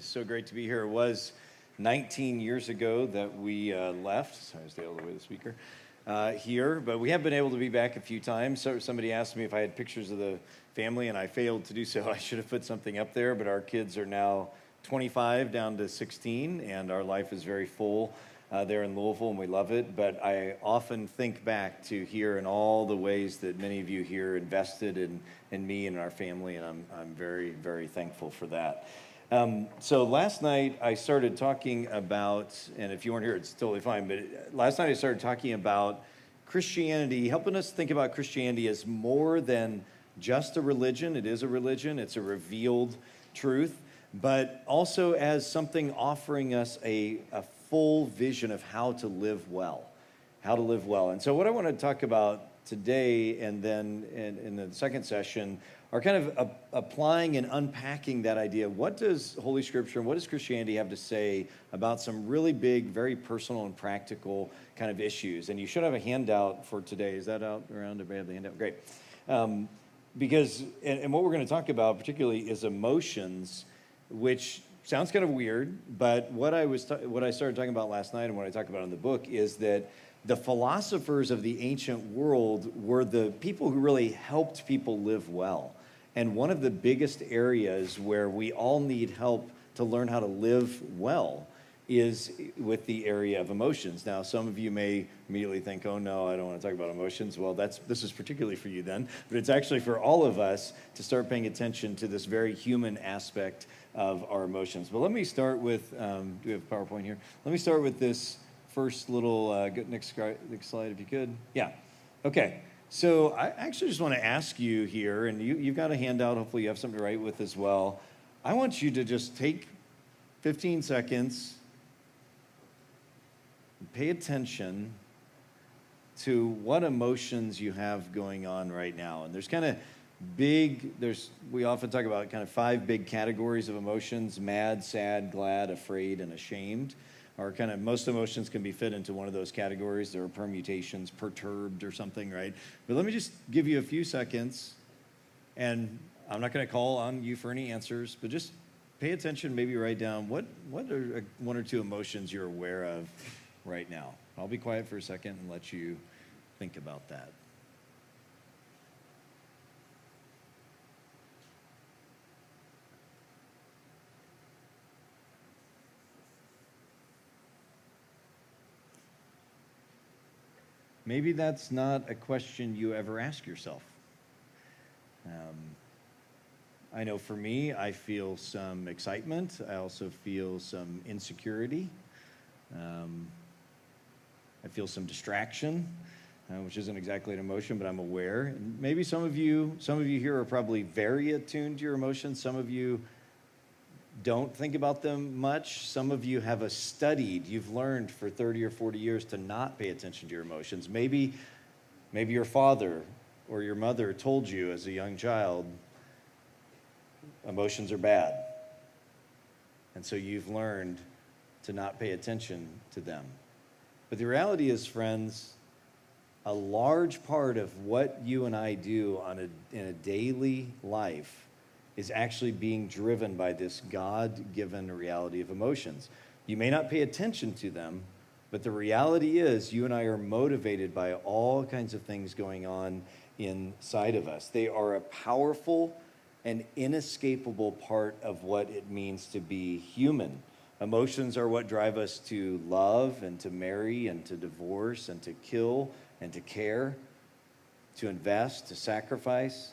is so great to be here. It was 19 years ago that we uh, left. Sorry, I all the way to the speaker. Uh, here, but we have been able to be back a few times. So somebody asked me if I had pictures of the family, and I failed to do so. I should have put something up there, but our kids are now 25 down to 16, and our life is very full uh, there in Louisville, and we love it. But I often think back to here and all the ways that many of you here invested in, in me and our family, and I'm, I'm very, very thankful for that. Um, so last night I started talking about, and if you weren't here, it's totally fine, but last night I started talking about Christianity, helping us think about Christianity as more than just a religion. It is a religion, it's a revealed truth, but also as something offering us a, a full vision of how to live well. How to live well. And so, what I want to talk about today and then in, in the second session are kind of a, applying and unpacking that idea. What does Holy Scripture and what does Christianity have to say about some really big, very personal and practical kind of issues? And you should have a handout for today. Is that out around? Everybody have the handout? Great. Um, because, and, and what we're going to talk about particularly is emotions, which sounds kind of weird, but what I was what I started talking about last night and what I talk about in the book is that the philosophers of the ancient world were the people who really helped people live well. And one of the biggest areas where we all need help to learn how to live well is with the area of emotions. Now, some of you may immediately think, "Oh no, I don't want to talk about emotions." Well, that's this is particularly for you then, but it's actually for all of us to start paying attention to this very human aspect of our emotions. But let me start with. Um, do we have PowerPoint here? Let me start with this first little. Uh, next, next slide, if you could. Yeah. Okay. So I actually just want to ask you here, and you, you've got a handout. Hopefully, you have something to write with as well. I want you to just take 15 seconds pay attention to what emotions you have going on right now. And there's kind of big, there's, we often talk about kind of five big categories of emotions mad, sad, glad, afraid, and ashamed. Or kind of most emotions can be fit into one of those categories. There are permutations, perturbed or something, right? But let me just give you a few seconds, and I'm not going to call on you for any answers, but just pay attention, maybe write down what, what are uh, one or two emotions you're aware of right now. I'll be quiet for a second and let you think about that. Maybe that's not a question you ever ask yourself. Um, I know for me, I feel some excitement. I also feel some insecurity. Um, I feel some distraction, uh, which isn't exactly an emotion, but I'm aware. And maybe some of you, some of you here are probably very attuned to your emotions. Some of you don't think about them much. Some of you have a studied, you've learned for 30 or 40 years to not pay attention to your emotions. Maybe, maybe your father or your mother told you as a young child, emotions are bad. And so you've learned to not pay attention to them. But the reality is, friends, a large part of what you and I do on a, in a daily life is actually being driven by this God given reality of emotions. You may not pay attention to them, but the reality is, you and I are motivated by all kinds of things going on inside of us. They are a powerful and inescapable part of what it means to be human. Emotions are what drive us to love and to marry and to divorce and to kill and to care, to invest, to sacrifice.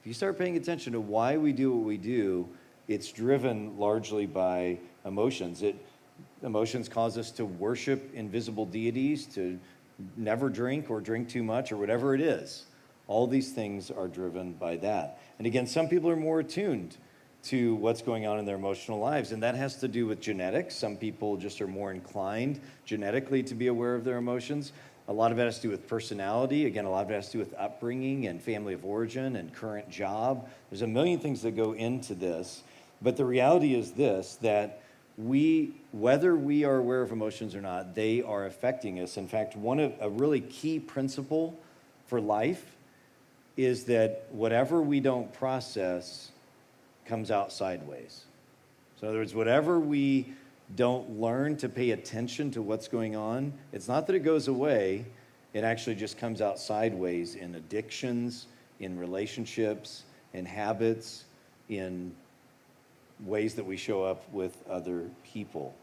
If you start paying attention to why we do what we do, it's driven largely by emotions. It, emotions cause us to worship invisible deities, to never drink or drink too much or whatever it is. All these things are driven by that. And again, some people are more attuned to what's going on in their emotional lives. And that has to do with genetics. Some people just are more inclined genetically to be aware of their emotions. A lot of it has to do with personality. Again, a lot of it has to do with upbringing and family of origin and current job. There's a million things that go into this. But the reality is this that we, whether we are aware of emotions or not, they are affecting us. In fact, one of a really key principle for life is that whatever we don't process, comes out sideways. So, in other words, whatever we don't learn to pay attention to what's going on, it's not that it goes away, it actually just comes out sideways in addictions, in relationships, in habits, in ways that we show up with other people.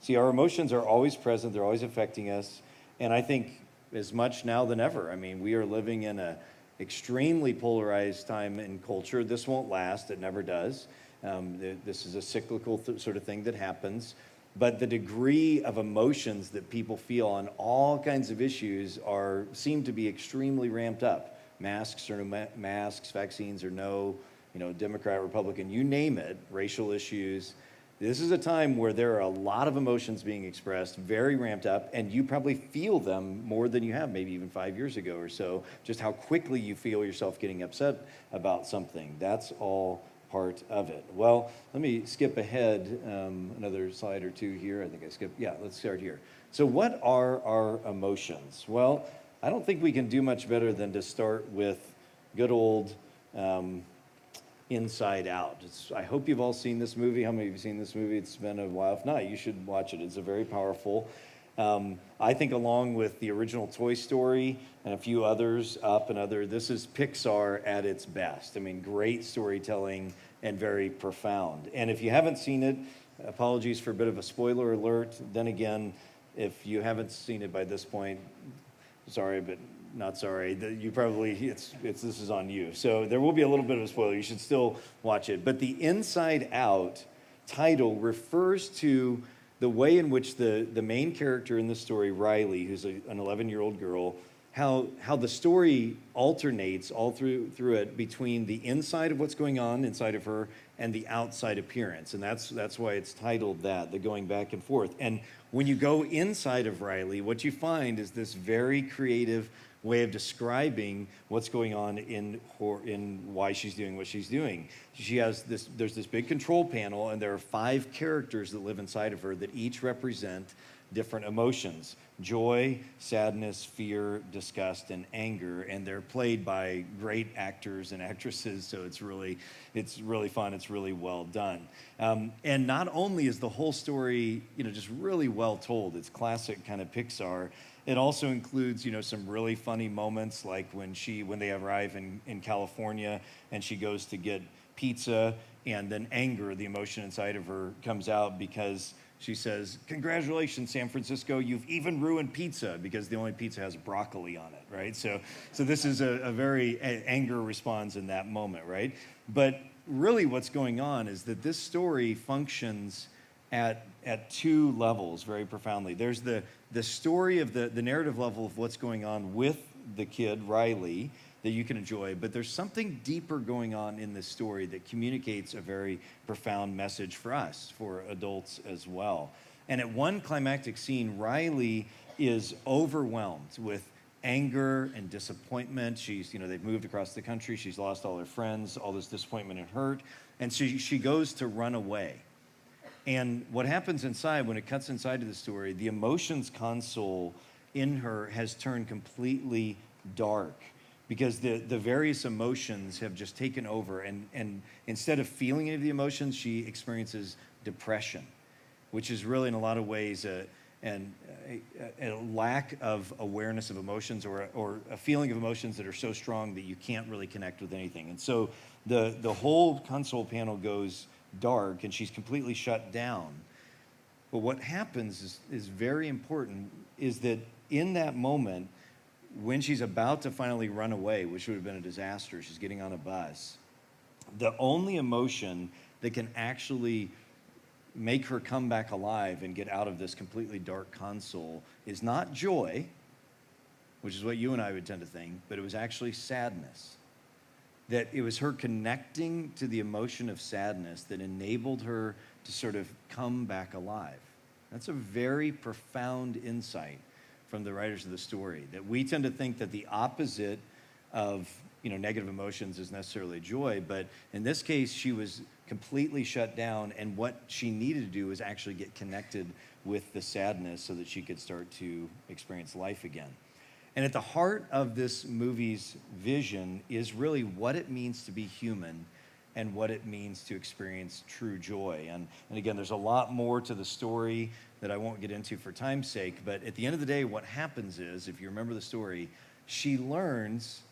See, our emotions are always present, they're always affecting us, and I think as much now than ever. I mean, we are living in a extremely polarized time in culture. This won't last, it never does. Um, th- this is a cyclical th- sort of thing that happens. But the degree of emotions that people feel on all kinds of issues are seem to be extremely ramped up. Masks or no ma- masks, vaccines or no, you know, Democrat, Republican, you name it, racial issues. This is a time where there are a lot of emotions being expressed, very ramped up, and you probably feel them more than you have maybe even five years ago or so. Just how quickly you feel yourself getting upset about something. That's all part of it. Well, let me skip ahead um, another slide or two here. I think I skipped. Yeah, let's start here. So, what are our emotions? Well, I don't think we can do much better than to start with good old. Um, Inside Out. It's, I hope you've all seen this movie. How many of you have seen this movie? It's been a while. If not, you should watch it. It's a very powerful. Um, I think, along with the original Toy Story and a few others, Up and other, this is Pixar at its best. I mean, great storytelling and very profound. And if you haven't seen it, apologies for a bit of a spoiler alert. Then again, if you haven't seen it by this point, sorry, but not sorry. You probably it's it's this is on you. So there will be a little bit of a spoiler. You should still watch it. But the Inside Out title refers to the way in which the the main character in the story, Riley, who's a, an 11 year old girl, how how the story alternates all through through it between the inside of what's going on inside of her and the outside appearance. And that's that's why it's titled that the going back and forth. And when you go inside of riley what you find is this very creative way of describing what's going on in her, in why she's doing what she's doing. She has this there's this big control panel and there are five characters that live inside of her that each represent different emotions joy, sadness, fear, disgust, and anger. And they're played by great actors and actresses. So it's really, it's really fun. It's really well done. Um, and not only is the whole story, you know, just really well told, it's classic kind of Pixar. It also includes, you know, some really funny moments like when she, when they arrive in, in California and she goes to get pizza and then anger, the emotion inside of her comes out because she says, Congratulations, San Francisco, you've even ruined pizza because the only pizza has broccoli on it, right? So, so this is a, a very a, anger response in that moment, right? But really, what's going on is that this story functions at, at two levels very profoundly. There's the, the story of the, the narrative level of what's going on with the kid, Riley, that you can enjoy, but there's something deeper going on in this story that communicates a very profound message for us, for adults as well. And at one climactic scene, Riley is overwhelmed with anger and disappointment. She's, you know, they've moved across the country. She's lost all her friends, all this disappointment and hurt. And she, she goes to run away. And what happens inside, when it cuts inside of the story, the emotions console in her has turned completely dark because the, the various emotions have just taken over. And, and instead of feeling any of the emotions, she experiences depression, which is really, in a lot of ways, a, and a, a, lack of awareness of emotions or, or a feeling of emotions that are so strong that you can't really connect with anything. And so the, the whole console panel goes dark and she's completely shut down. But what happens is, is very important is that in that moment, when she's about to finally run away, which would have been a disaster, she's getting on a bus, the only emotion that can actually make her come back alive and get out of this completely dark console is not joy, which is what you and I would tend to think, but it was actually sadness that it was her connecting to the emotion of sadness that enabled her to sort of come back alive. That's a very profound insight from the writers of the story that we tend to think that the opposite of you know negative emotions is necessarily joy but in this case she was completely shut down and what she needed to do was actually get connected with the sadness so that she could start to experience life again and at the heart of this movie's vision is really what it means to be human and what it means to experience true joy. And, and again, there's a lot more to the story that I won't get into for time's sake, but at the end of the day, what happens is, if you remember the story, she learns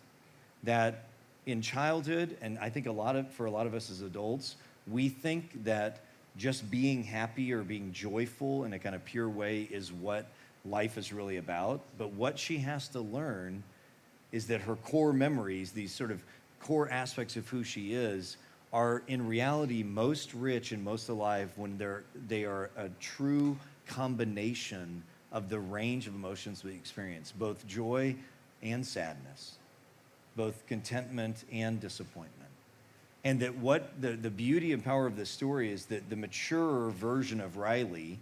that in childhood, and I think a lot of, for a lot of us as adults, we think that just being happy or being joyful in a kind of pure way is what life is really about. But what she has to learn is that her core memories, these sort of core aspects of who she is, are in reality most rich and most alive when they're, they are a true combination of the range of emotions we experience, both joy and sadness, both contentment and disappointment. And that what the, the beauty and power of this story is that the mature version of Riley,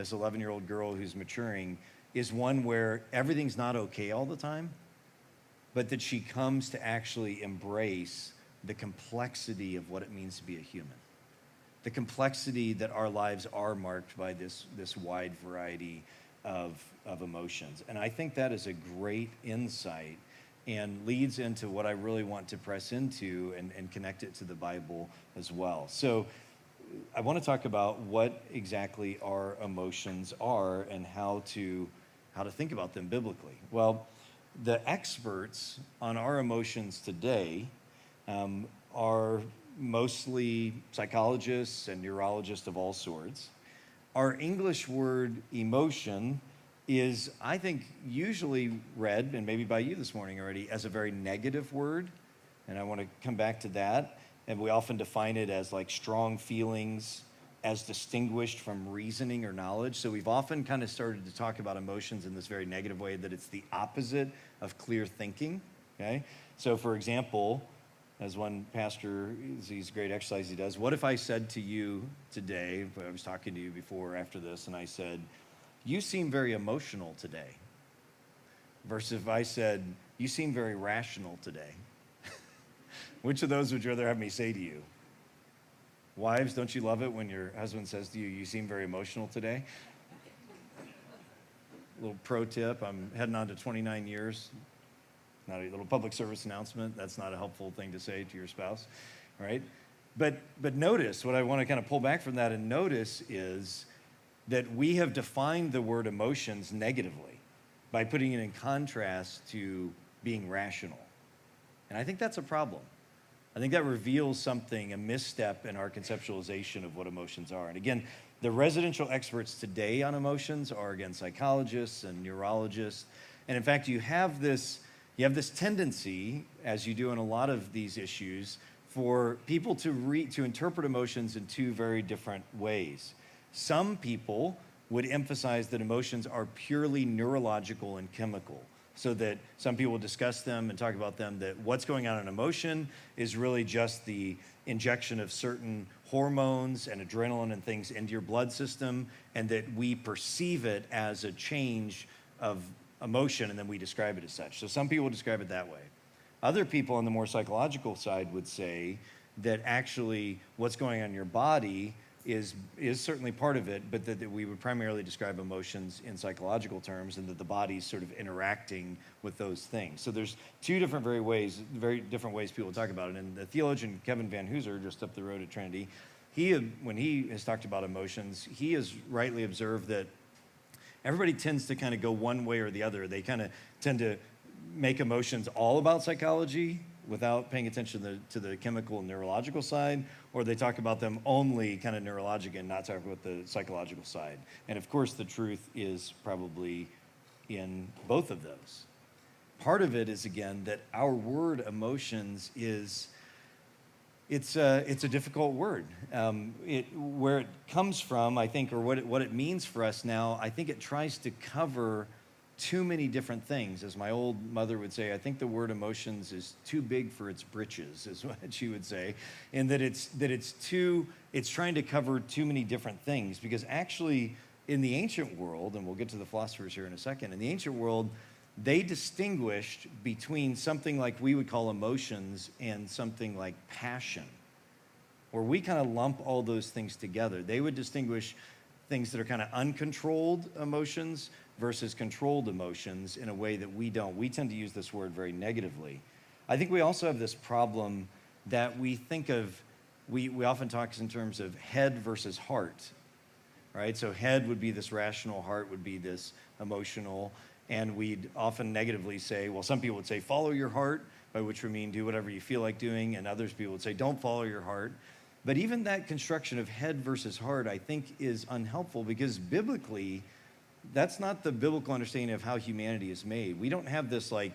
this 11 year old girl who's maturing, is one where everything's not okay all the time, but that she comes to actually embrace the complexity of what it means to be a human. The complexity that our lives are marked by this, this wide variety of, of emotions. And I think that is a great insight and leads into what I really want to press into and, and connect it to the Bible as well. So I want to talk about what exactly our emotions are and how to how to think about them biblically. Well, the experts on our emotions today um, are mostly psychologists and neurologists of all sorts. Our English word emotion is, I think, usually read, and maybe by you this morning already, as a very negative word. And I want to come back to that. And we often define it as like strong feelings as distinguished from reasoning or knowledge. So we've often kind of started to talk about emotions in this very negative way that it's the opposite of clear thinking. Okay? So, for example, as one pastor, these great exercise he does, what if I said to you today, I was talking to you before or after this, and I said, you seem very emotional today. Versus if I said, You seem very rational today. Which of those would you rather have me say to you? Wives, don't you love it when your husband says to you, You seem very emotional today? little pro tip I'm heading on to 29 years. Not a little public service announcement. That's not a helpful thing to say to your spouse, right? But, but notice what I want to kind of pull back from that and notice is that we have defined the word emotions negatively by putting it in contrast to being rational. And I think that's a problem. I think that reveals something, a misstep in our conceptualization of what emotions are. And again, the residential experts today on emotions are again psychologists and neurologists. And in fact, you have this you have this tendency as you do in a lot of these issues for people to re, to interpret emotions in two very different ways. Some people would emphasize that emotions are purely neurological and chemical. So that some people discuss them and talk about them, that what's going on in emotion is really just the injection of certain hormones and adrenaline and things into your blood system, and that we perceive it as a change of emotion and then we describe it as such. So some people describe it that way. Other people on the more psychological side would say that actually what's going on in your body is, is certainly part of it, but that, that, we would primarily describe emotions in psychological terms and that the body's sort of interacting with those things. So there's two different very ways, very different ways people talk about it. And the theologian Kevin Vanhoozer, just up the road at Trinity, he, when he has talked about emotions, he has rightly observed that everybody tends to kind of go one way or the other. They kind of tend to make emotions all about psychology without paying attention to the, to the chemical and neurological side, or they talk about them only kind of neurologic and not talk about the psychological side. And of course, the truth is probably in both of those. Part of it is, again, that our word emotions is. It's a, it's a difficult word. Um, it, where it comes from, I think, or what it, what it means for us now, I think it tries to cover too many different things. As my old mother would say, I think the word emotions is too big for its britches, is what she would say. And that it's that it's too it's trying to cover too many different things because actually in the ancient world, and we'll get to the philosophers here in a second, in the ancient world, they distinguished between something like we would call emotions and something like passion. where we kind of lump all those things together. They would distinguish things that are kind of uncontrolled emotions versus controlled emotions in a way that we don't. We tend to use this word very negatively. I think we also have this problem that we think of we, we often talk in terms of head versus heart, right? So head would be this rational, heart would be this emotional. And we'd often negatively say, well, some people would say, follow your heart, by which we mean do whatever you feel like doing. And others people would say, don't follow your heart. But even that construction of head versus heart, I think, is unhelpful because biblically, that's not the biblical understanding of how humanity is made. We don't have this like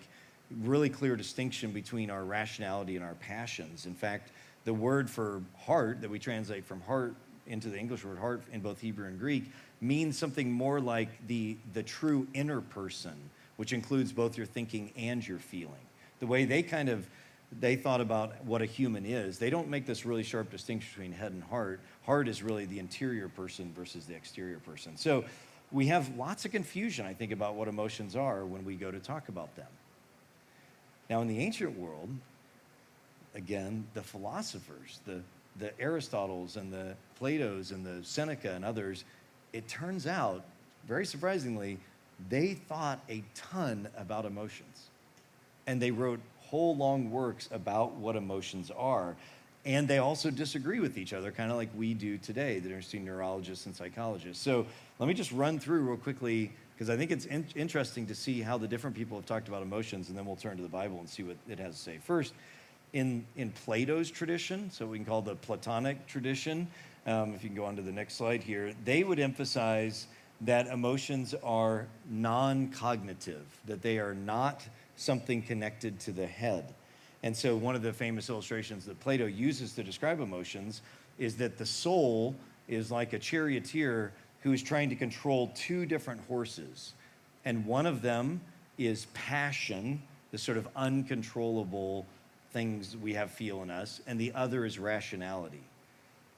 really clear distinction between our rationality and our passions. In fact, the word for heart that we translate from heart into the English word heart in both Hebrew and Greek means something more like the, the true inner person, which includes both your thinking and your feeling. The way they kind of they thought about what a human is. They don't make this really sharp distinction between head and heart. Heart is really the interior person versus the exterior person. So we have lots of confusion, I think, about what emotions are when we go to talk about them. Now, in the ancient world, again, the philosophers, the, the Aristotles and the Plato's and the Seneca and others, it turns out, very surprisingly, they thought a ton about emotions. And they wrote whole long works about what emotions are. And they also disagree with each other, kind of like we do today, the interesting neurologists and psychologists. So let me just run through real quickly, because I think it's in- interesting to see how the different people have talked about emotions, and then we'll turn to the Bible and see what it has to say. First, in, in Plato's tradition, so we can call the Platonic tradition, um, if you can go on to the next slide here, they would emphasize that emotions are non cognitive, that they are not something connected to the head. And so, one of the famous illustrations that Plato uses to describe emotions is that the soul is like a charioteer who is trying to control two different horses. And one of them is passion, the sort of uncontrollable things we have feel in us, and the other is rationality.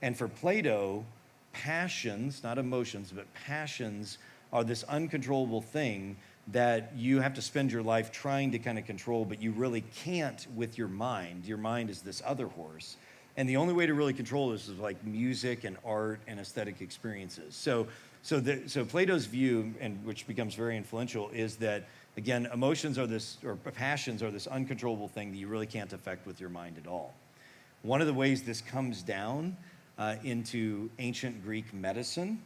And for Plato, passions, not emotions, but passions are this uncontrollable thing that you have to spend your life trying to kind of control, but you really can't with your mind. Your mind is this other horse. And the only way to really control this is like music and art and aesthetic experiences. So, so, the, so Plato's view, and which becomes very influential, is that again, emotions are this, or passions are this uncontrollable thing that you really can't affect with your mind at all. One of the ways this comes down uh, into ancient Greek medicine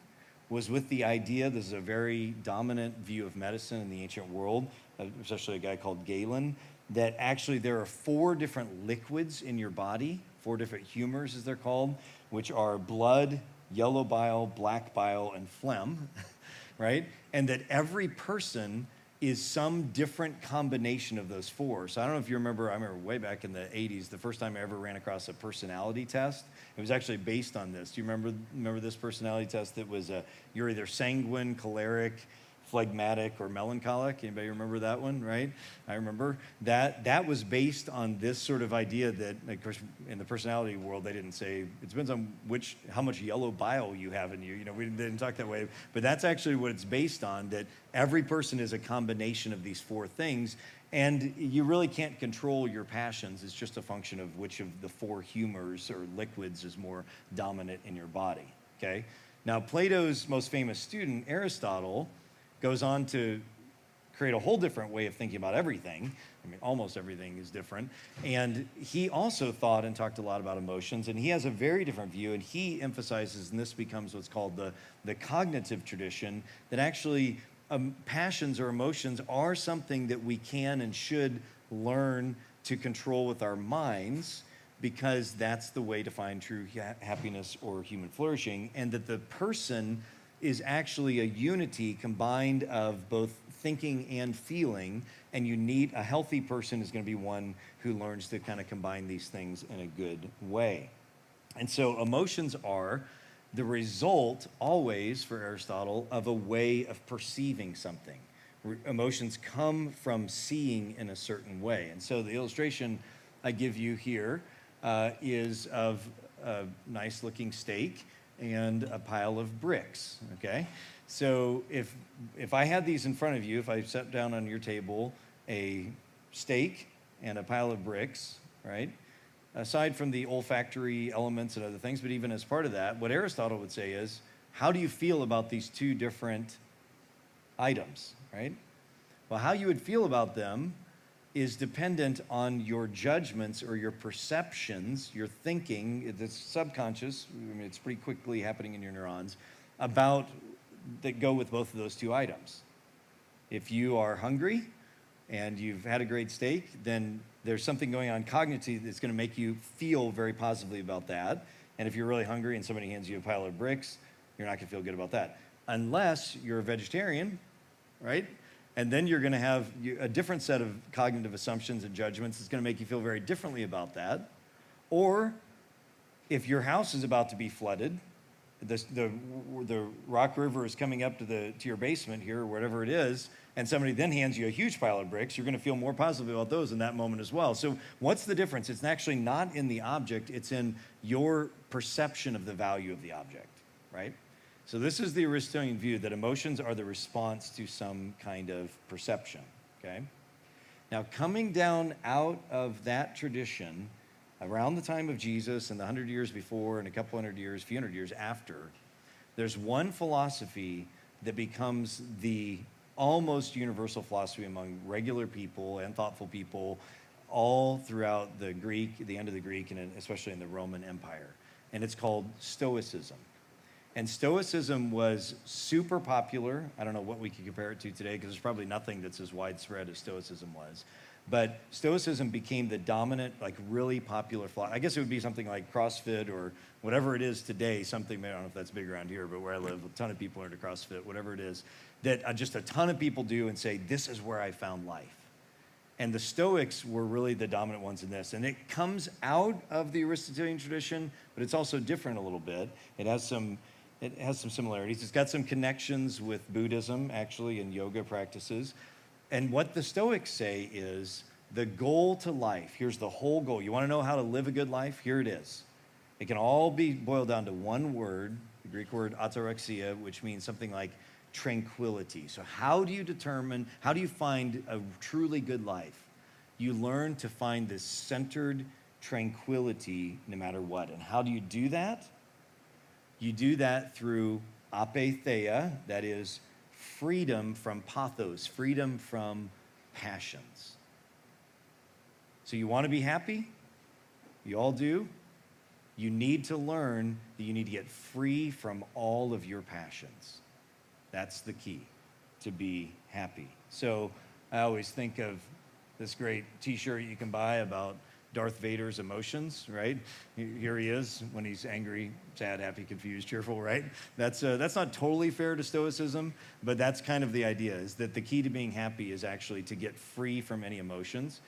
was with the idea, this is a very dominant view of medicine in the ancient world, uh, especially a guy called Galen, that actually there are four different liquids in your body, four different humors as they're called, which are blood, yellow bile, black bile, and phlegm, right? And that every person is some different combination of those four. So I don't know if you remember, I remember way back in the 80s, the first time I ever ran across a personality test. It was actually based on this. Do you remember, remember this personality test that was uh, you're either sanguine, choleric, phlegmatic or melancholic. Anybody remember that one, right? I remember that that was based on this sort of idea that, of course, in the personality world, they didn't say it depends on which how much yellow bile you have in you. You know, we didn't talk that way, but that's actually what it's based on. That every person is a combination of these four things, and you really can't control your passions. It's just a function of which of the four humors or liquids is more dominant in your body. Okay. Now, Plato's most famous student, Aristotle goes on to create a whole different way of thinking about everything. I mean, almost everything is different. And he also thought and talked a lot about emotions, and he has a very different view, and he emphasizes, and this becomes what's called the, the cognitive tradition, that actually um, passions or emotions are something that we can and should learn to control with our minds because that's the way to find true ha- happiness or human flourishing, and that the person is actually a unity combined of both thinking and feeling. And you need a healthy person is going to be one who learns to kind of combine these things in a good way. And so emotions are the result, always for Aristotle, of a way of perceiving something. Re- emotions come from seeing in a certain way. And so the illustration I give you here uh, is of a nice looking steak and a pile of bricks, okay? So if, if I had these in front of you, if I set down on your table a steak and a pile of bricks, right? Aside from the olfactory elements and other things, but even as part of that, what Aristotle would say is, how do you feel about these two different items, right? Well, how you would feel about them is dependent on your judgments or your perceptions, your thinking, the subconscious, I mean, it's pretty quickly happening in your neurons, about that go with both of those two items. If you are hungry and you've had a great steak, then there's something going on cognitively that's going to make you feel very positively about that. And if you're really hungry and somebody hands you a pile of bricks, you're not going to feel good about that. Unless you're a vegetarian, right? And then you're going to have a different set of cognitive assumptions and judgments that's going to make you feel very differently about that. Or if your house is about to be flooded, the, the, the rock river is coming up to, the, to your basement here, or whatever it is, and somebody then hands you a huge pile of bricks, you're going to feel more positive about those in that moment as well. So, what's the difference? It's actually not in the object, it's in your perception of the value of the object, right? So, this is the Aristotelian view that emotions are the response to some kind of perception, okay? Now, coming down out of that tradition, around the time of Jesus and the hundred years before, and a couple hundred years, a few hundred years after, there's one philosophy that becomes the almost universal philosophy among regular people and thoughtful people all throughout the Greek, the end of the Greek, and especially in the Roman Empire. And it's called Stoicism. And Stoicism was super popular. I don't know what we could compare it to today because there's probably nothing that's as widespread as Stoicism was. But Stoicism became the dominant, like really popular philosophy. I guess it would be something like CrossFit or whatever it is today, something, I don't know if that's big around here, but where I live, a ton of people are into CrossFit, whatever it is, that uh, just a ton of people do and say, this is where I found life. And the Stoics were really the dominant ones in this. And it comes out of the Aristotelian tradition, but it's also different a little bit. It has some, it has some similarities. It's got some connections with Buddhism, actually, and yoga practices. And what the Stoics say is the goal to life. Here's the whole goal. You want to know how to live a good life? Here it is. It can all be boiled down to one word, the Greek word ataraxia, which means something like tranquility. So, how do you determine, how do you find a truly good life? You learn to find this centered tranquility no matter what. And how do you do that? You do that through apatheia, that is freedom from pathos, freedom from passions. So, you want to be happy? You all do? You need to learn that you need to get free from all of your passions. That's the key to be happy. So, I always think of this great t shirt you can buy about Darth Vader's emotions, right? Here he is when he's angry, sad, happy, confused, cheerful, right? That's, uh, that's not totally fair to Stoicism, but that's kind of the idea is that the key to being happy is actually to get free from any emotions.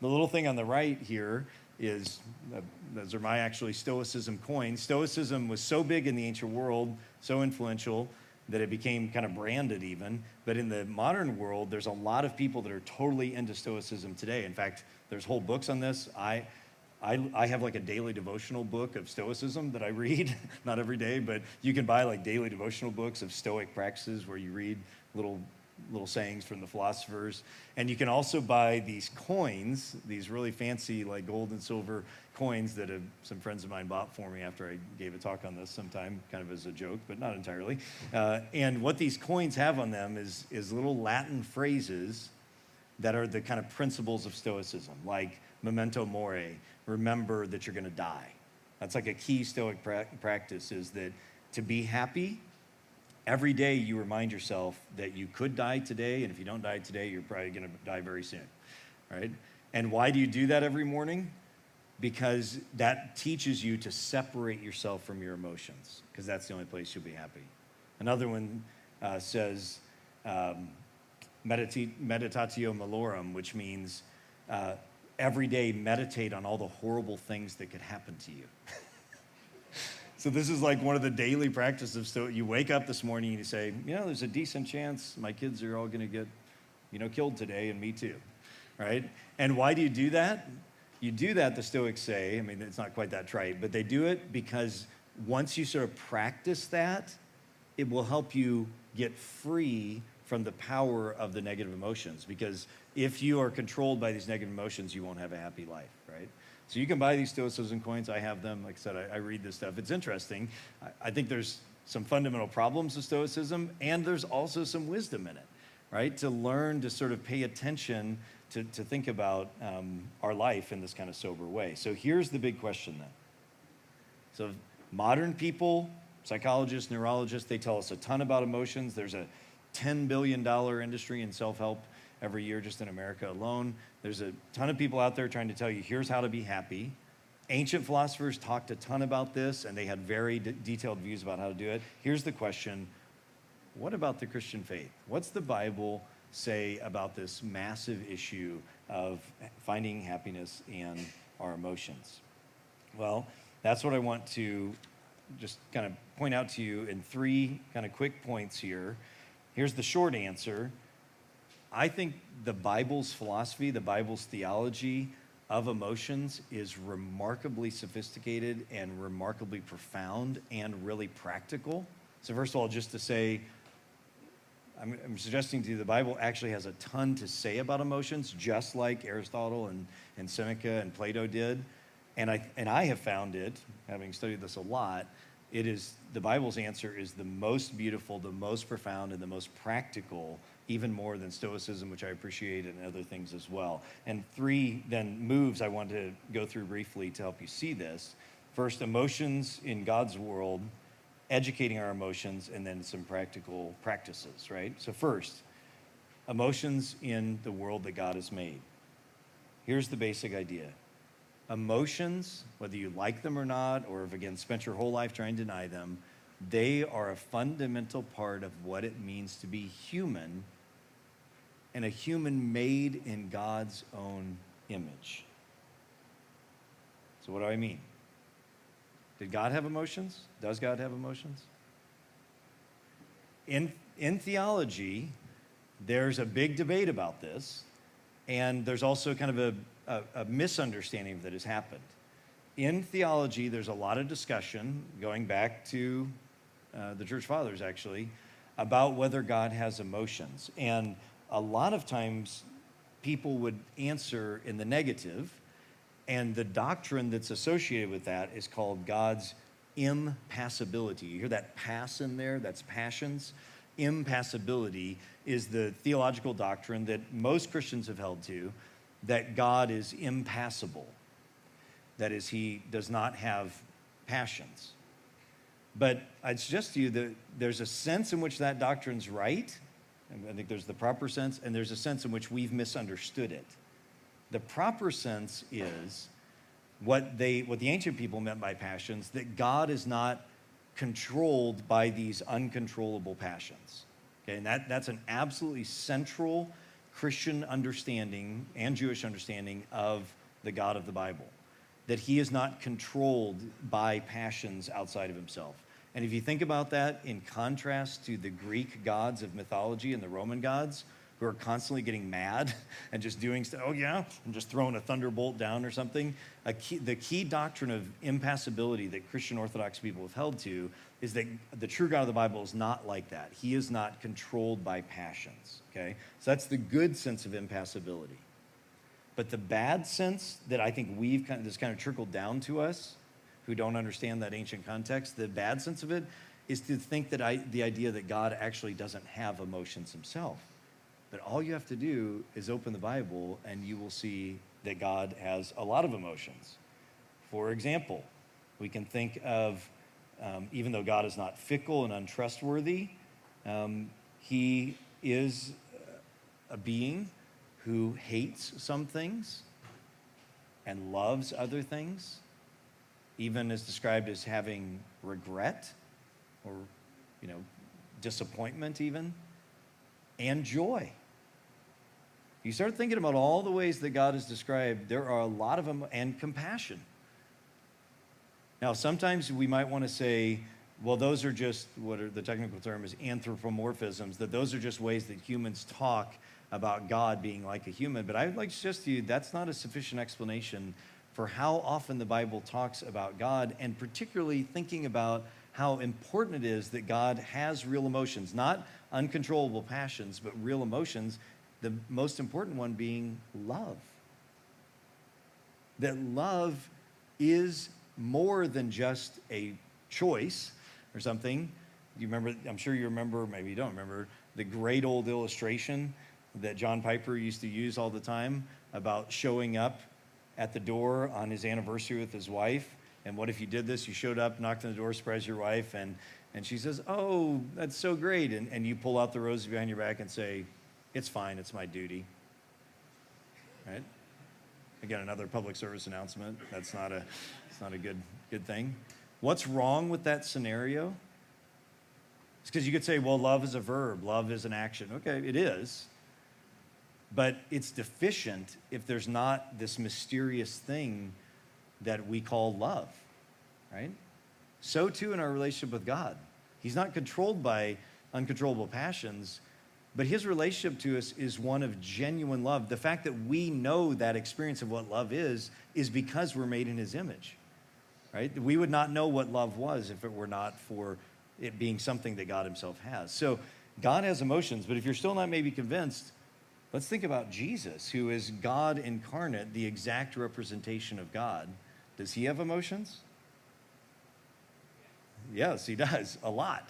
The little thing on the right here is uh, those are my actually Stoicism coins. Stoicism was so big in the ancient world, so influential that it became kind of branded even. But in the modern world, there's a lot of people that are totally into Stoicism today. In fact, there's whole books on this. I, I, I have like a daily devotional book of Stoicism that I read, not every day, but you can buy like daily devotional books of Stoic practices where you read little little sayings from the philosophers. And you can also buy these coins, these really fancy, like gold and silver coins that have, some friends of mine bought for me after I gave a talk on this sometime, kind of as a joke, but not entirely. Uh, and what these coins have on them is, is little Latin phrases that are the kind of principles of Stoicism, like memento mori, remember that you're going to die. That's like a key Stoic pra- practice is that to be happy, every day you remind yourself that you could die today, and if you don't die today, you're probably going to die very soon, right? And why do you do that every morning? Because that teaches you to separate yourself from your emotions, because that's the only place you'll be happy. Another one uh, says, um, meditatio malorum, which means uh, every day meditate on all the horrible things that could happen to you. so this is like one of the daily practices. So you wake up this morning and you say, you know, there's a decent chance my kids are all going to get, you know, killed today, and me too, right? And why do you do that? You do that, the Stoics say. I mean, it's not quite that trite, but they do it because once you sort of practice that, it will help you get free from the power of the negative emotions because if you are controlled by these negative emotions, you won't have a happy life, right? So you can buy these Stoicism coins. I have them. Like I said, I, I read this stuff. It's interesting. I, I, think there's some fundamental problems with Stoicism, and there's also some wisdom in it, right? To learn to sort of pay attention to, to think about um, our life in this kind of sober way. So here's the big question then. So modern people, psychologists, neurologists, they tell us a ton about emotions. There's a $10 billion industry in self-help every year just in America alone. There's a ton of people out there trying to tell you here's how to be happy. Ancient philosophers talked a ton about this and they had very de- detailed views about how to do it. Here's the question what about the Christian faith? What's the Bible say about this massive issue of finding happiness in our emotions? Well, that's what I want to just kind of point out to you in three kind of quick points here. Here's the short answer I think the Bible's philosophy, the Bible's theology of emotions is remarkably sophisticated and remarkably profound and really practical. So, first of all, just to say, I'm, I'm, suggesting to you the Bible actually has a ton to say about emotions, just like Aristotle and, and Seneca and Plato did. And I, and I have found it, having studied this a lot, it is the Bible's answer is the most beautiful, the most profound, and the most practical, even more than Stoicism, which I appreciate, and other things as well. And three then moves I want to go through briefly to help you see this. First, emotions in God's world, educating our emotions, and then some practical practices, right? So, first, emotions in the world that God has made. Here's the basic idea emotions, whether you like them or not, or have again spent your whole life trying to deny them, they are a fundamental part of what it means to be human and a human made in God's own image. So, what do I mean? Did God have emotions? Does God have emotions? In, in theology, there's a big debate about this, and there's also kind of a a, a misunderstanding that has happened. In theology, there's a lot of discussion going back to uh, the church fathers, actually, about whether God has emotions. And a lot of times, people would answer in the negative, and the doctrine that's associated with that is called God's impassibility. You hear that pass in there? That's passions. Impassibility is the theological doctrine that most Christians have held to that God is impassible. That is, he does not have passions. But I'd suggest to you that there's a sense in which that doctrine's right. I think there's the proper sense, and there's a sense in which we've misunderstood it. The proper sense is what, they, what the ancient people meant by passions, that God is not controlled by these uncontrollable passions. Okay, and that, that's an absolutely central Christian understanding and Jewish understanding of the God of the Bible. That he is not controlled by passions outside of himself. And if you think about that in contrast to the Greek gods of mythology and the Roman gods, who are constantly getting mad and just doing stuff, oh yeah, I'm just throwing a thunderbolt down or something. Key, the key doctrine of impassibility that Christian Orthodox people have held to is that the true God of the Bible is not like that. He is not controlled by passions, okay? So that's the good sense of impassibility. But the bad sense that I think we've kind of, this kind of trickled down to us who don't understand that ancient context, the bad sense of it is to think that I, the idea that God actually doesn't have emotions himself. But all you have to do is open the Bible and you will see that God has a lot of emotions. For example, we can think of um, even though God is not fickle and untrustworthy, um, he is a being who hates some things and loves other things, even is described as having regret or, you know, disappointment, even, and joy. You start thinking about all the ways that God is described, there are a lot of them, and compassion. Now, sometimes we might want to say, well, those are just what are the technical term is anthropomorphisms, that those are just ways that humans talk about God being like a human. But I would like to suggest to you that's not a sufficient explanation for how often the Bible talks about God, and particularly thinking about how important it is that God has real emotions, not uncontrollable passions, but real emotions, the most important one being love. That love is more than just a choice or something. You remember, I'm sure you remember, maybe you don't remember, the great old illustration that John Piper used to use all the time about showing up at the door on his anniversary with his wife. And what if you did this? You showed up, knocked on the door, surprised your wife, and, and she says, Oh, that's so great. And, and you pull out the roses behind your back and say, It's fine, it's my duty. Right? Again, another public service announcement. That's not a, it's not a good, good thing. What's wrong with that scenario? It's because you could say, well, love is a verb, love is an action. Okay, it is. But it's deficient if there's not this mysterious thing that we call love, right? So too in our relationship with God. He's not controlled by uncontrollable passions, but his relationship to us is one of genuine love. The fact that we know that experience of what love is, is because we're made in his image, right? We would not know what love was if it were not for it being something that God himself has. So God has emotions, but if you're still not maybe convinced, let's think about Jesus, who is God incarnate, the exact representation of God. Does he have emotions? Yes, he does, a lot.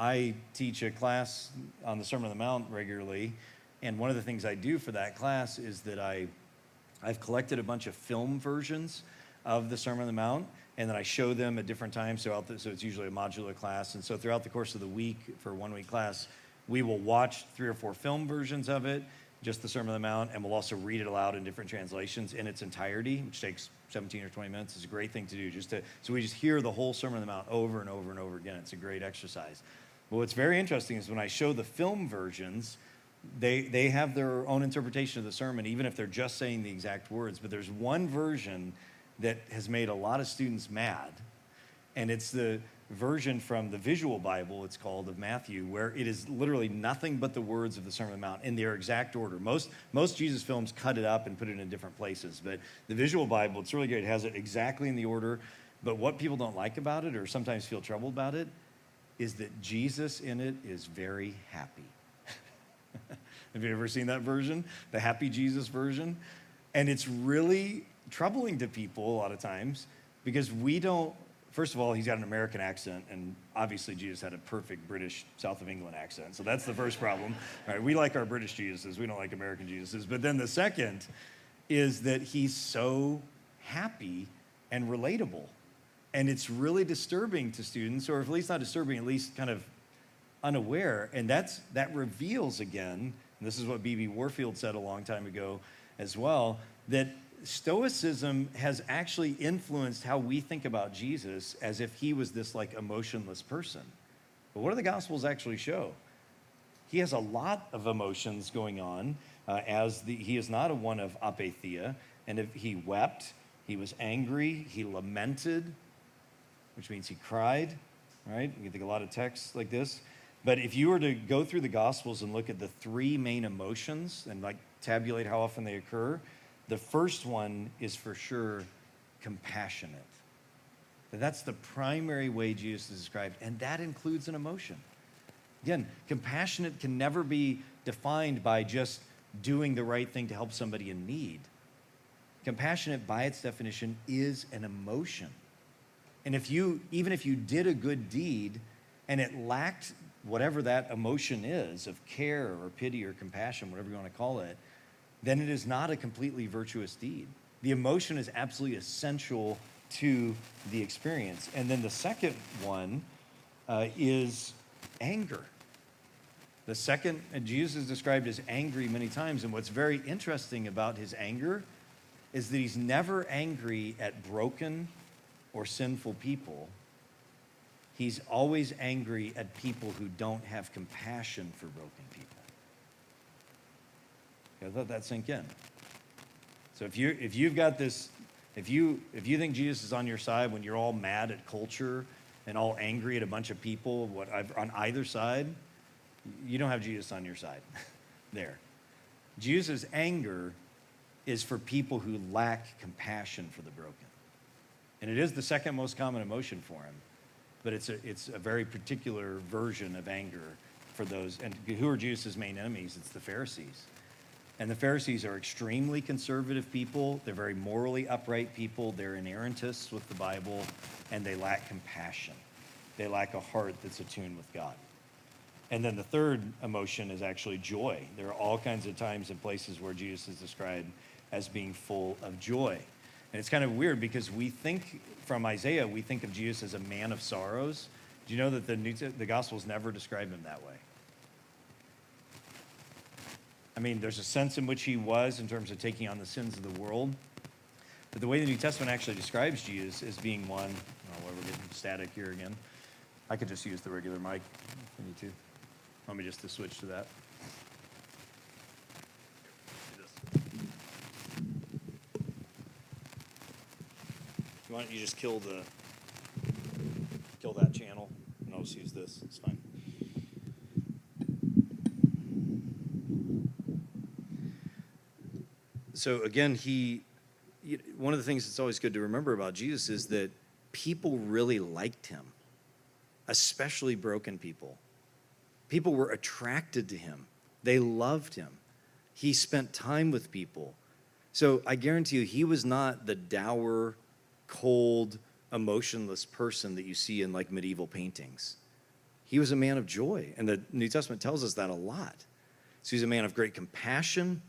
I teach a class on the Sermon on the Mount regularly, and one of the things I do for that class is that I, I've collected a bunch of film versions of the Sermon on the Mount, and then I show them at different times throughout the, so it's usually a modular class. And so throughout the course of the week for one week class, we will watch three or four film versions of it, just the Sermon on the Mount, and we'll also read it aloud in different translations in its entirety, which takes 17 or 20 minutes. It's a great thing to do. Just to so we just hear the whole Sermon on the Mount over and over and over again. It's a great exercise. But what's very interesting is when I show the film versions, they, they have their own interpretation of the sermon, even if they're just saying the exact words. But there's one version that has made a lot of students mad. And it's the version from the visual Bible, it's called, of Matthew, where it is literally nothing but the words of the Sermon on the Mount in their exact order. Most, most Jesus films cut it up and put it in different places, but the visual Bible, it's really good. It has it exactly in the order. But what people don't like about it, or sometimes feel troubled about it, is that Jesus in it is very happy. Have you ever seen that version? The happy Jesus version? And it's really troubling to people a lot of times because we don't first of all he's got an american accent and obviously jesus had a perfect british south of england accent so that's the first problem right we like our british jesuses we don't like american jesuses but then the second is that he's so happy and relatable and it's really disturbing to students or at least not disturbing at least kind of unaware and that's that reveals again this is what bb warfield said a long time ago as well that Stoicism has actually influenced how we think about Jesus as if he was this like emotionless person. But what do the Gospels actually show? He has a lot of emotions going on, uh, as the, he is not a one of apatheia. And if he wept, he was angry, he lamented, which means he cried, right? You can think a lot of texts like this. But if you were to go through the Gospels and look at the three main emotions and like tabulate how often they occur, the first one is for sure compassionate. That's the primary way Jesus is described, and that includes an emotion. Again, compassionate can never be defined by just doing the right thing to help somebody in need. Compassionate, by its definition, is an emotion. And if you, even if you did a good deed and it lacked whatever that emotion is of care or pity or compassion, whatever you want to call it, then it is not a completely virtuous deed. The emotion is absolutely essential to the experience. And then the second one uh, is anger. The second, Jesus is described as angry many times. And what's very interesting about his anger is that he's never angry at broken or sinful people. He's always angry at people who don't have compassion for broken people. Okay, let that sink in. So if you if you've got this, if you if you think Jesus is on your side when you're all mad at culture and all angry at a bunch of people, what on either side, you don't have Jesus on your side. there, Jesus' anger is for people who lack compassion for the broken, and it is the second most common emotion for him. But it's a it's a very particular version of anger for those. And who are Jesus' main enemies? It's the Pharisees. And the Pharisees are extremely conservative people. They're very morally upright people. They're inerrantists with the Bible, and they lack compassion. They lack a heart that's attuned with God. And then the third emotion is actually joy. There are all kinds of times and places where Jesus is described as being full of joy. And it's kind of weird because we think from Isaiah, we think of Jesus as a man of sorrows. Do you know that the, New, the Gospels never describe him that way? I mean, there's a sense in which he was in terms of taking on the sins of the world. But the way the New Testament actually describes Jesus as being one, oh, well, we're getting static here again. I could just use the regular mic if I need to. Want me just to switch to that? Why don't you just kill the kill that channel and I'll just use this. It's fine. So again, he one of the things that's always good to remember about Jesus is that people really liked him, especially broken people. People were attracted to him. They loved him. He spent time with people. So I guarantee you, he was not the dour, cold, emotionless person that you see in like medieval paintings. He was a man of joy, and the New Testament tells us that a lot. So he's a man of great compassion,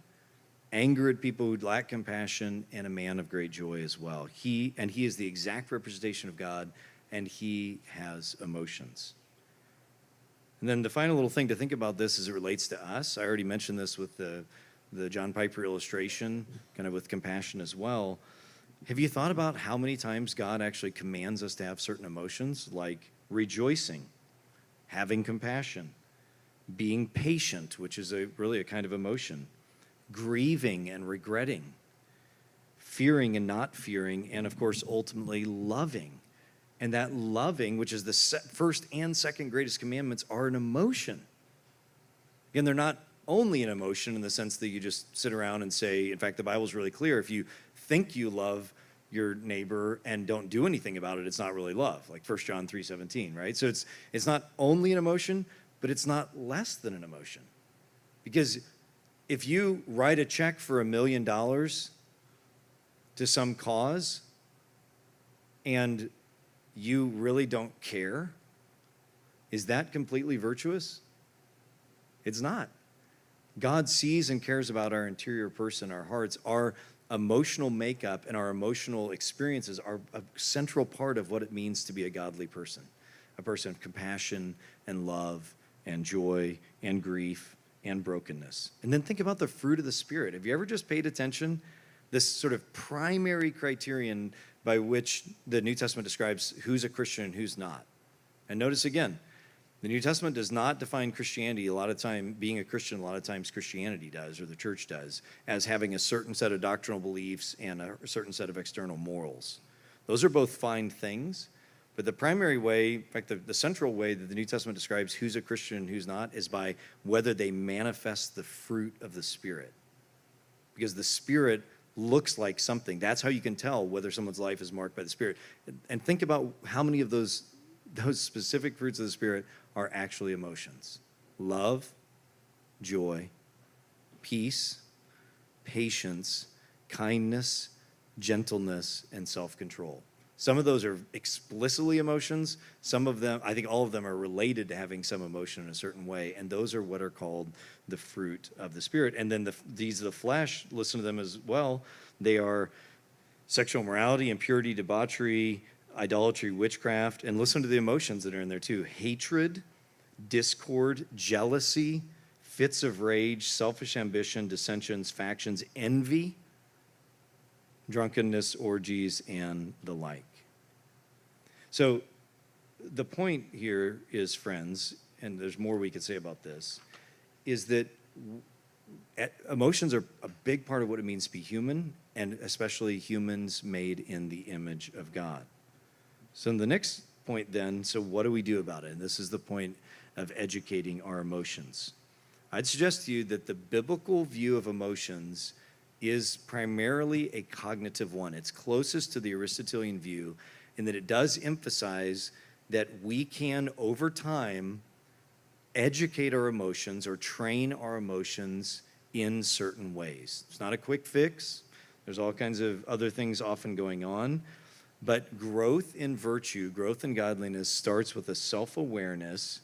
anger at people who lack compassion, and a man of great joy as well. He and he is the exact representation of God, and he has emotions. And then the final little thing to think about this as it relates to us, I already mentioned this with the, the John Piper illustration, kind of with compassion as well. Have you thought about how many times God actually commands us to have certain emotions like rejoicing, having compassion, being patient, which is a, really a kind of emotion, grieving and regretting, fearing and not fearing, and of course, ultimately loving. And that loving, which is the first and second greatest commandments, are an emotion. Again, they're not only an emotion in the sense that you just sit around and say, in fact, the Bible's really clear. If you think you love your neighbor and don't do anything about it, it's not really love, like 1 John 3:17, right? So it's it's not only an emotion, but it's not less than an emotion. Because if you write a check for a million dollars to some cause and you really don't care, is that completely virtuous? It's not. God sees and cares about our interior person, our hearts, our emotional makeup, and our emotional experiences are a central part of what it means to be a godly person a person of compassion and love and joy and grief and brokenness. And then think about the fruit of the Spirit. Have you ever just paid attention? This sort of primary criterion by which the New Testament describes who's a Christian and who's not. And notice again, the New Testament does not define Christianity a lot of time, being a Christian, a lot of times Christianity does, or the church does, as having a certain set of doctrinal beliefs and a certain set of external morals. Those are both fine things, but the primary way, in fact, the, the central way that the New Testament describes who's a Christian and who's not is by whether they manifest the fruit of the Spirit. Because the Spirit looks like something. That's how you can tell whether someone's life is marked by the Spirit. And think about how many of those, those specific fruits of the Spirit are actually emotions love, joy, peace, patience, kindness, gentleness, and self control. Some of those are explicitly emotions. Some of them, I think all of them are related to having some emotion in a certain way. And those are what are called the fruit of the Spirit. And then the, these of the flesh, listen to them as well. They are sexual morality, impurity, debauchery, idolatry, witchcraft. And listen to the emotions that are in there too hatred, discord, jealousy, fits of rage, selfish ambition, dissensions, factions, envy, drunkenness, orgies, and the like. So the point here is, friends, and there's more we could say about this, is that emotions are a big part of what it means to be human, and especially humans made in the image of God. So, the next point, then, so what do we do about it? And this is the point of educating our emotions. I'd suggest to you that the biblical view of emotions is primarily a cognitive one. It's closest to the Aristotelian view in that it does emphasize that we can, over time, educate our emotions or train our emotions in certain ways. It's not a quick fix, there's all kinds of other things often going on. But growth in virtue, growth in godliness starts with a self awareness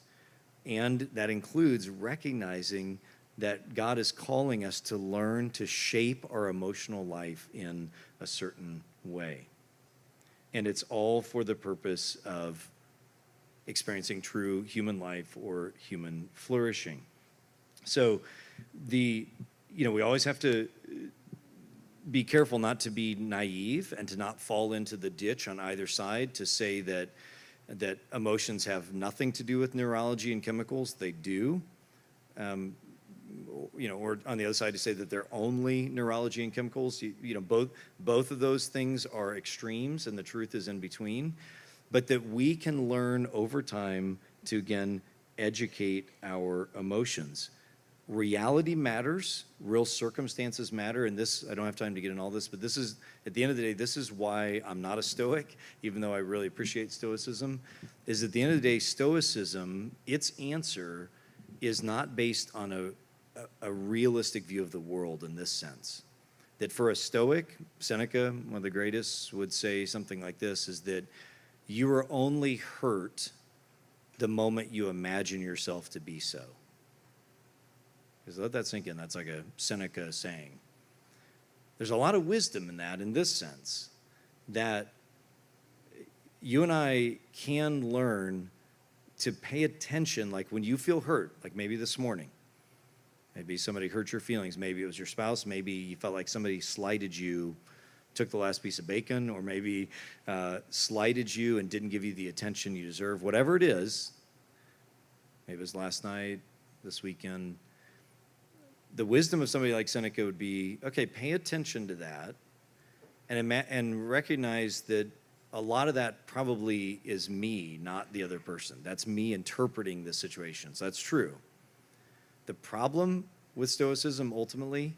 And that includes recognizing that God is calling us to learn to shape our emotional life in a certain way. And it's all for the purpose of experiencing true human life or human flourishing. So, the, you know, we always have to be careful not to be naive and to not fall into the ditch on either side to say that that emotions have nothing to do with neurology and chemicals. They do. Um, you know, or on the other side to say that they're only neurology and chemicals. You, you know, both both of those things are extremes, and the truth is in between. But that we can learn over time to again educate our emotions reality matters, real circumstances matter, and this, I don't have time to get in all this, but this is, at the end of the day, this is why I'm not a Stoic, even though I really appreciate Stoicism, is at the end of the day, Stoicism, its answer is not based on a, a, a realistic view of the world in this sense. That for a Stoic, Seneca, one of the greatest, would say something like this, is that you are only hurt the moment you imagine yourself to be so. Because let that sink in. That's like a Seneca saying. There's a lot of wisdom in that, in this sense, that you and I can learn to pay attention, like when you feel hurt, like maybe this morning. Maybe somebody hurt your feelings. Maybe it was your spouse. Maybe you felt like somebody slighted you, took the last piece of bacon, or maybe uh, slighted you and didn't give you the attention you deserve. Whatever it is, maybe it was last night, this weekend the wisdom of somebody like Seneca would be okay, pay attention to that and, ima- and recognize that a lot of that probably is me, not the other person. That's me interpreting the situation. So that's true. The problem with Stoicism ultimately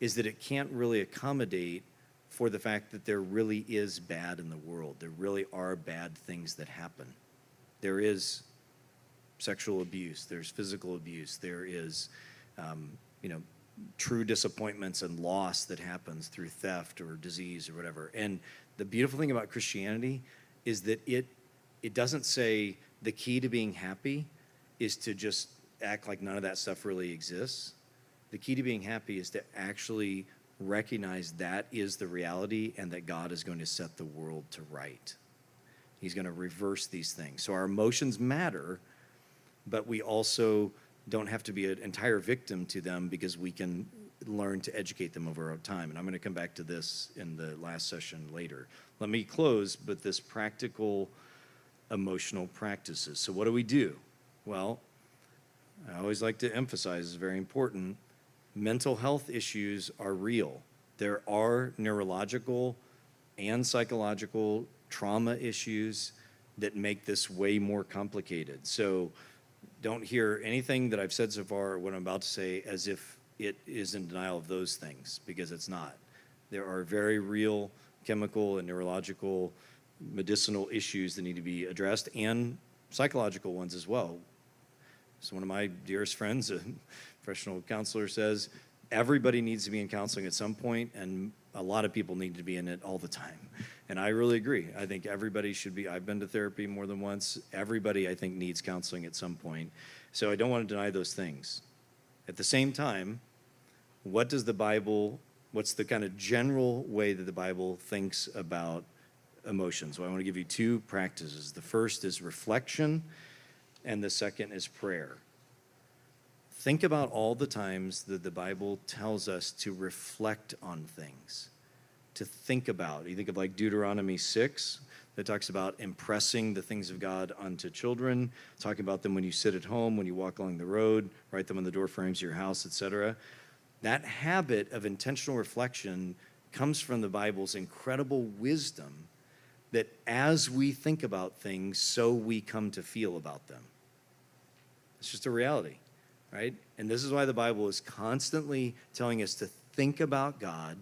is that it can't really accommodate for the fact that there really is bad in the world. There really are bad things that happen. There is sexual abuse, there's physical abuse, there is um, you know, true disappointments and loss that happens through theft or disease or whatever. And the beautiful thing about Christianity is that it it doesn't say the key to being happy is to just act like none of that stuff really exists. The key to being happy is to actually recognize that is the reality and that God is going to set the world to right. He's going to reverse these things. So our emotions matter, but we also don't have to be an entire victim to them because we can learn to educate them over time. And I'm going to come back to this in the last session later. Let me close with this practical emotional practices. So, what do we do? Well, I always like to emphasize, it's very important. Mental health issues are real. There are neurological and psychological trauma issues that make this way more complicated. So, don't hear anything that I've said so far, or what I'm about to say, as if it is in denial of those things, because it's not. There are very real chemical and neurological, medicinal issues that need to be addressed, and psychological ones as well. So, one of my dearest friends, a professional counselor, says everybody needs to be in counseling at some point, and a lot of people need to be in it all the time. And I really agree. I think everybody should be, I've been to therapy more than once. Everybody, I think, needs counseling at some point. So I don't want to deny those things. At the same time, what does the Bible, what's the kind of general way that the Bible thinks about emotions? Well, I want to give you two practices. The first is reflection, and the second is prayer. Think about all the times that the Bible tells us to reflect on things to think about. You think of like Deuteronomy 6 that talks about impressing the things of God onto children, talking about them when you sit at home, when you walk along the road, write them on the door frames of your house, etc. That habit of intentional reflection comes from the Bible's incredible wisdom that as we think about things, so we come to feel about them. It's just a reality, right? And this is why the Bible is constantly telling us to think about God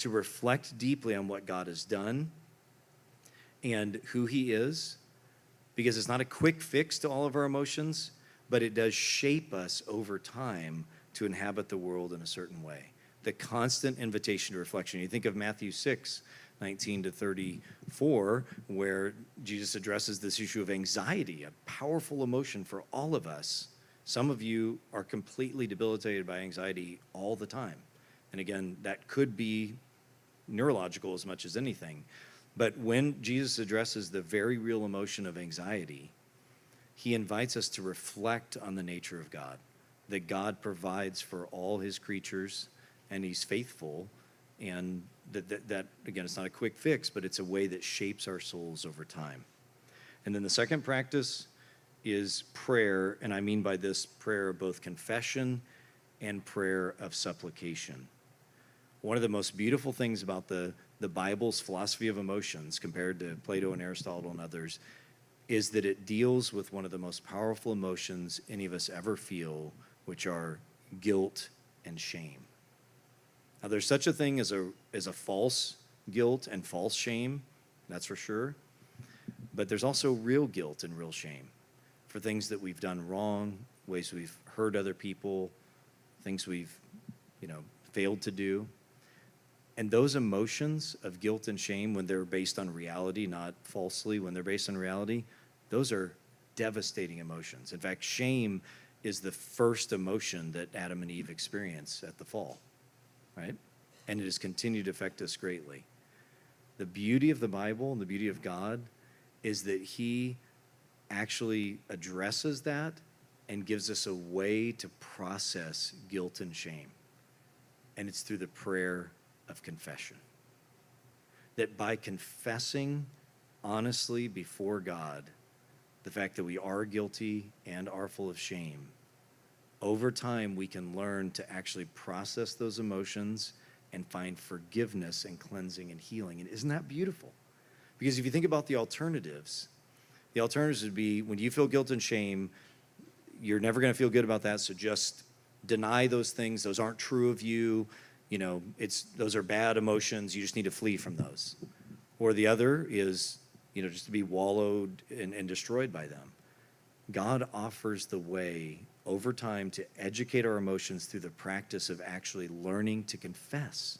to reflect deeply on what God has done and who He is, because it's not a quick fix to all of our emotions, but it does shape us over time to inhabit the world in a certain way. The constant invitation to reflection. You think of Matthew 6, 19 to 34, where Jesus addresses this issue of anxiety, a powerful emotion for all of us. Some of you are completely debilitated by anxiety all the time. And again, that could be neurological as much as anything. But when Jesus addresses the very real emotion of anxiety, he invites us to reflect on the nature of God, that God provides for all his creatures and he's faithful. And that, that, that, again, it's not a quick fix, but it's a way that shapes our souls over time. And then the second practice is prayer, and I mean by this prayer both confession and prayer of supplication. One of the most beautiful things about the, the Bible's philosophy of emotions, compared to Plato and Aristotle and others, is that it deals with one of the most powerful emotions any of us ever feel, which are guilt and shame. Now, there's such a thing as a, as a false guilt and false shame, that's for sure. But there's also real guilt and real shame for things that we've done wrong, ways we've hurt other people, things we've, you know, failed to do. And those emotions of guilt and shame, when they're based on reality, not falsely, when they're based on reality, those are devastating emotions. In fact, shame is the first emotion that Adam and Eve experience at the fall, right? And it has continued to affect us greatly. The beauty of the Bible and the beauty of God is that He actually addresses that and gives us a way to process guilt and shame. And it's through the prayer of confession. That by confessing honestly before God the fact that we are guilty and are full of shame, over time we can learn to actually process those emotions and find forgiveness and cleansing and healing. And isn't that beautiful? Because if you think about the alternatives, the alternatives would be when you feel guilt and shame, you're never going to feel good about that, so just deny those things. Those aren't true of you. You know, it's those are bad emotions. You just need to flee from those. Or the other is, you know, just to be wallowed and, and destroyed by them. God offers the way over time to educate our emotions through the practice of actually learning to confess.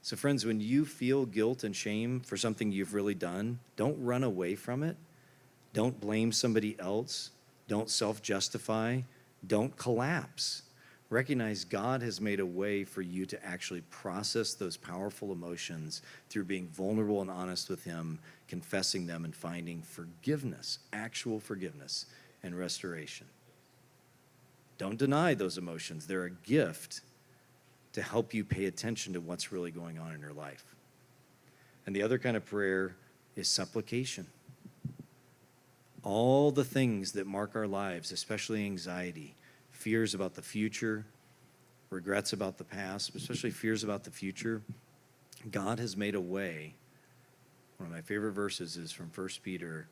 So, friends, when you feel guilt and shame for something you've really done, don't run away from it. Don't blame somebody else. Don't self justify. Don't collapse. Recognize God has made a way for you to actually process those powerful emotions through being vulnerable and honest with Him, confessing them, and finding forgiveness, actual forgiveness and restoration. Don't deny those emotions, they're a gift to help you pay attention to what's really going on in your life. And the other kind of prayer is supplication. All the things that mark our lives, especially anxiety, fears about the future, regrets about the past, especially fears about the future, God has made a way. One of my favorite verses is from 1 Peter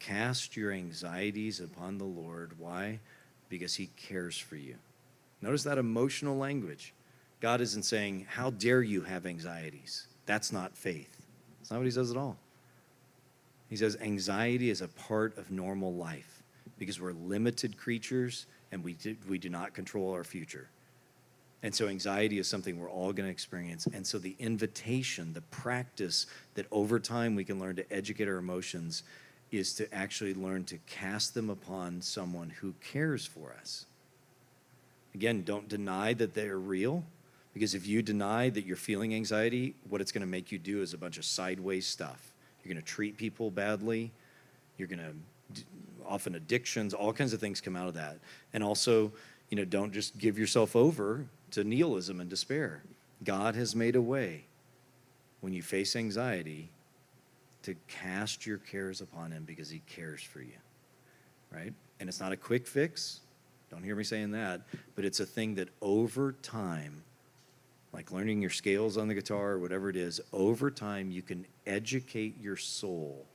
Cast your anxieties upon the Lord. Why? Because he cares for you. Notice that emotional language. God isn't saying, How dare you have anxieties? That's not faith. That's not what he says at all. He says, Anxiety is a part of normal life because we're limited creatures and we do, we do not control our future. And so, anxiety is something we're all going to experience. And so, the invitation, the practice that over time we can learn to educate our emotions is to actually learn to cast them upon someone who cares for us. Again, don't deny that they're real, because if you deny that you're feeling anxiety, what it's going to make you do is a bunch of sideways stuff. You're going to treat people badly. You're going to often addictions, all kinds of things come out of that. And also, you know, don't just give yourself over to nihilism and despair. God has made a way when you face anxiety to cast your cares upon him because he cares for you. Right? And it's not a quick fix. Don't hear me saying that, but it's a thing that over time like learning your scales on the guitar or whatever it is, over time you can educate your soul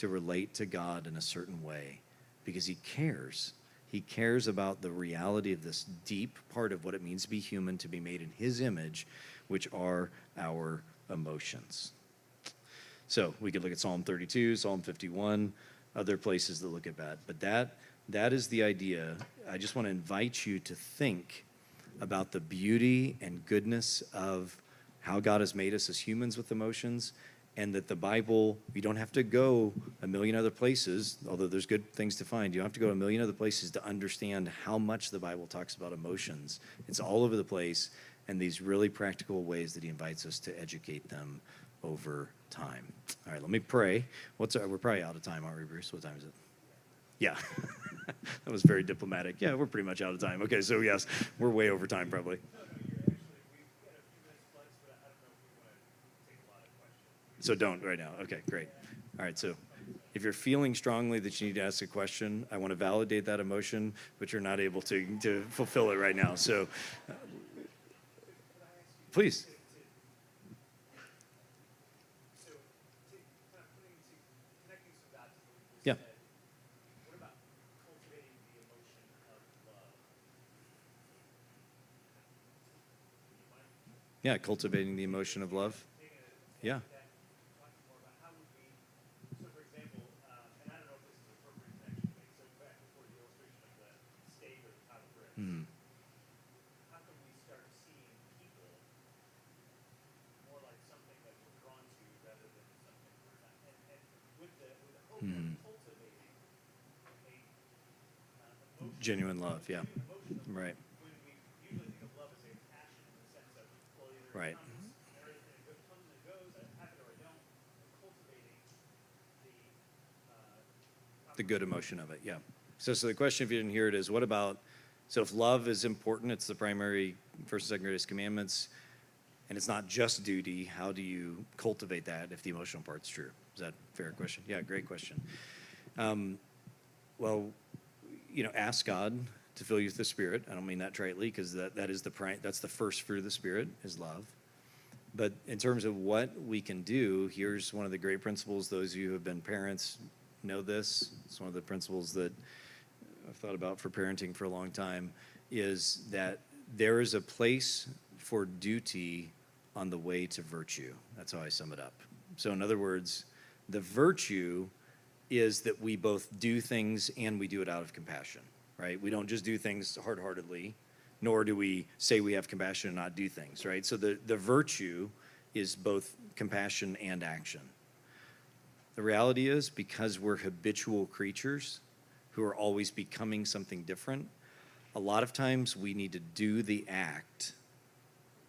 to relate to God in a certain way because He cares. He cares about the reality of this deep part of what it means to be human, to be made in His image, which are our emotions. So we could look at Psalm 32, Psalm 51, other places that look at that. But that, that is the idea. I just want to invite you to think about the beauty and goodness of how God has made us as humans with emotions, and that the Bible, you don't have to go a million other places, although there's good things to find. You don't have to go a million other places to understand how much the Bible talks about emotions. It's all over the place, and these really practical ways that He invites us to educate them over time. All right, let me pray. What's our, we're probably out of time, aren't we, Bruce? What time is it? Yeah. that was very diplomatic. Yeah, we're pretty much out of time. Okay, so yes, we're way over time probably. So don't right now. Okay, great. All right, so if you're feeling strongly that you need to ask a question, I want to validate that emotion, but you're not able to, to fulfill it right now. So uh, please. So, to, kind of putting to, connecting some dots to what you Yeah. said, what about cultivating the emotion of love? Yeah, cultivating the emotion of love. Yeah. that, talking more about how would we, so for example, um, and I don't know if this is appropriate connection to make, so back before the illustration of the steak or the top of bread, Mhm. how can we start seeing people more like something that we're drawn to rather than something we're not? And, and with the, with the hope Mhm. of cultivating a, uh, emotion, Genuine love, yeah. emotion of Right. when we usually think of love as a passion in the sense of, well, either Right. it comes, or it, it go- comes and it goes, I have it or I don't, yeah. Right. the, uh, The good emotion of it, yeah. So, so the question, if you didn't hear it, is what about, so if love is important, it's the primary first and second greatest commandments, and it's not just duty, how do you cultivate that if the emotional part's true? Is that a fair question? Yeah, great question. Um, well, you know, ask God to fill you with the Spirit. I don't mean that tritely, because that, that is the pri- that's the first fruit of the Spirit is love. But in terms of what we can do, here's one of the great principles. Those of you who have been parents know this. It's one of the principles that I've thought about for parenting for a long time is that there is a place for duty on the way to virtue. That's how I sum it up. So, in other words, the virtue is that we both do things and we do it out of compassion, right? We don't just do things hard heartedly, nor do we say we have compassion and not do things, right? So, the, the virtue is both compassion and action. The reality is, because we're habitual creatures who are always becoming something different, a lot of times we need to do the act,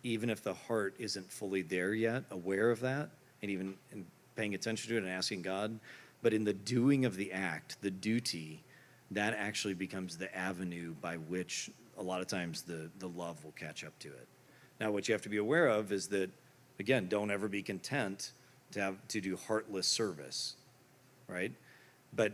even if the heart isn't fully there yet, aware of that, and even and paying attention to it and asking God. But in the doing of the act, the duty, that actually becomes the avenue by which a lot of times the, the love will catch up to it. Now, what you have to be aware of is that, again, don't ever be content to have to do heartless service, right? But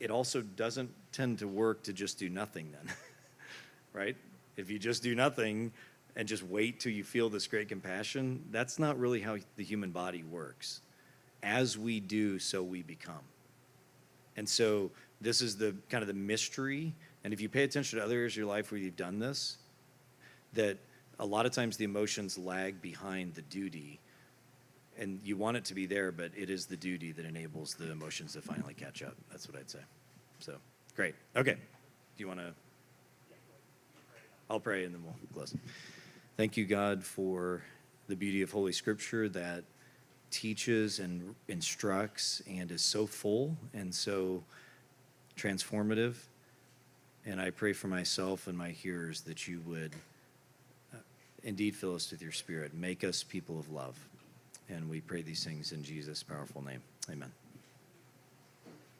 it also doesn't tend to work to just do nothing then, right? If you just do nothing and just wait till you feel this great compassion, that's not really how the human body works. As we do, so we become. And so this is the kind of the mystery. And if you pay attention to other areas of your life where you've done this, that a lot of times the emotions lag behind the duty. And you want it to be there, but it is the duty that enables the emotions to finally catch up. That's what I'd say. So, great. Okay. Do you want to? I'll pray and then we'll close. Thank you, God, for the beauty of Holy Scripture that teaches and instructs and is so full and so transformative. And I pray for myself and my hearers that you would uh, indeed fill us with your spirit, make us people of love. And we pray these things in Jesus' powerful name. Amen.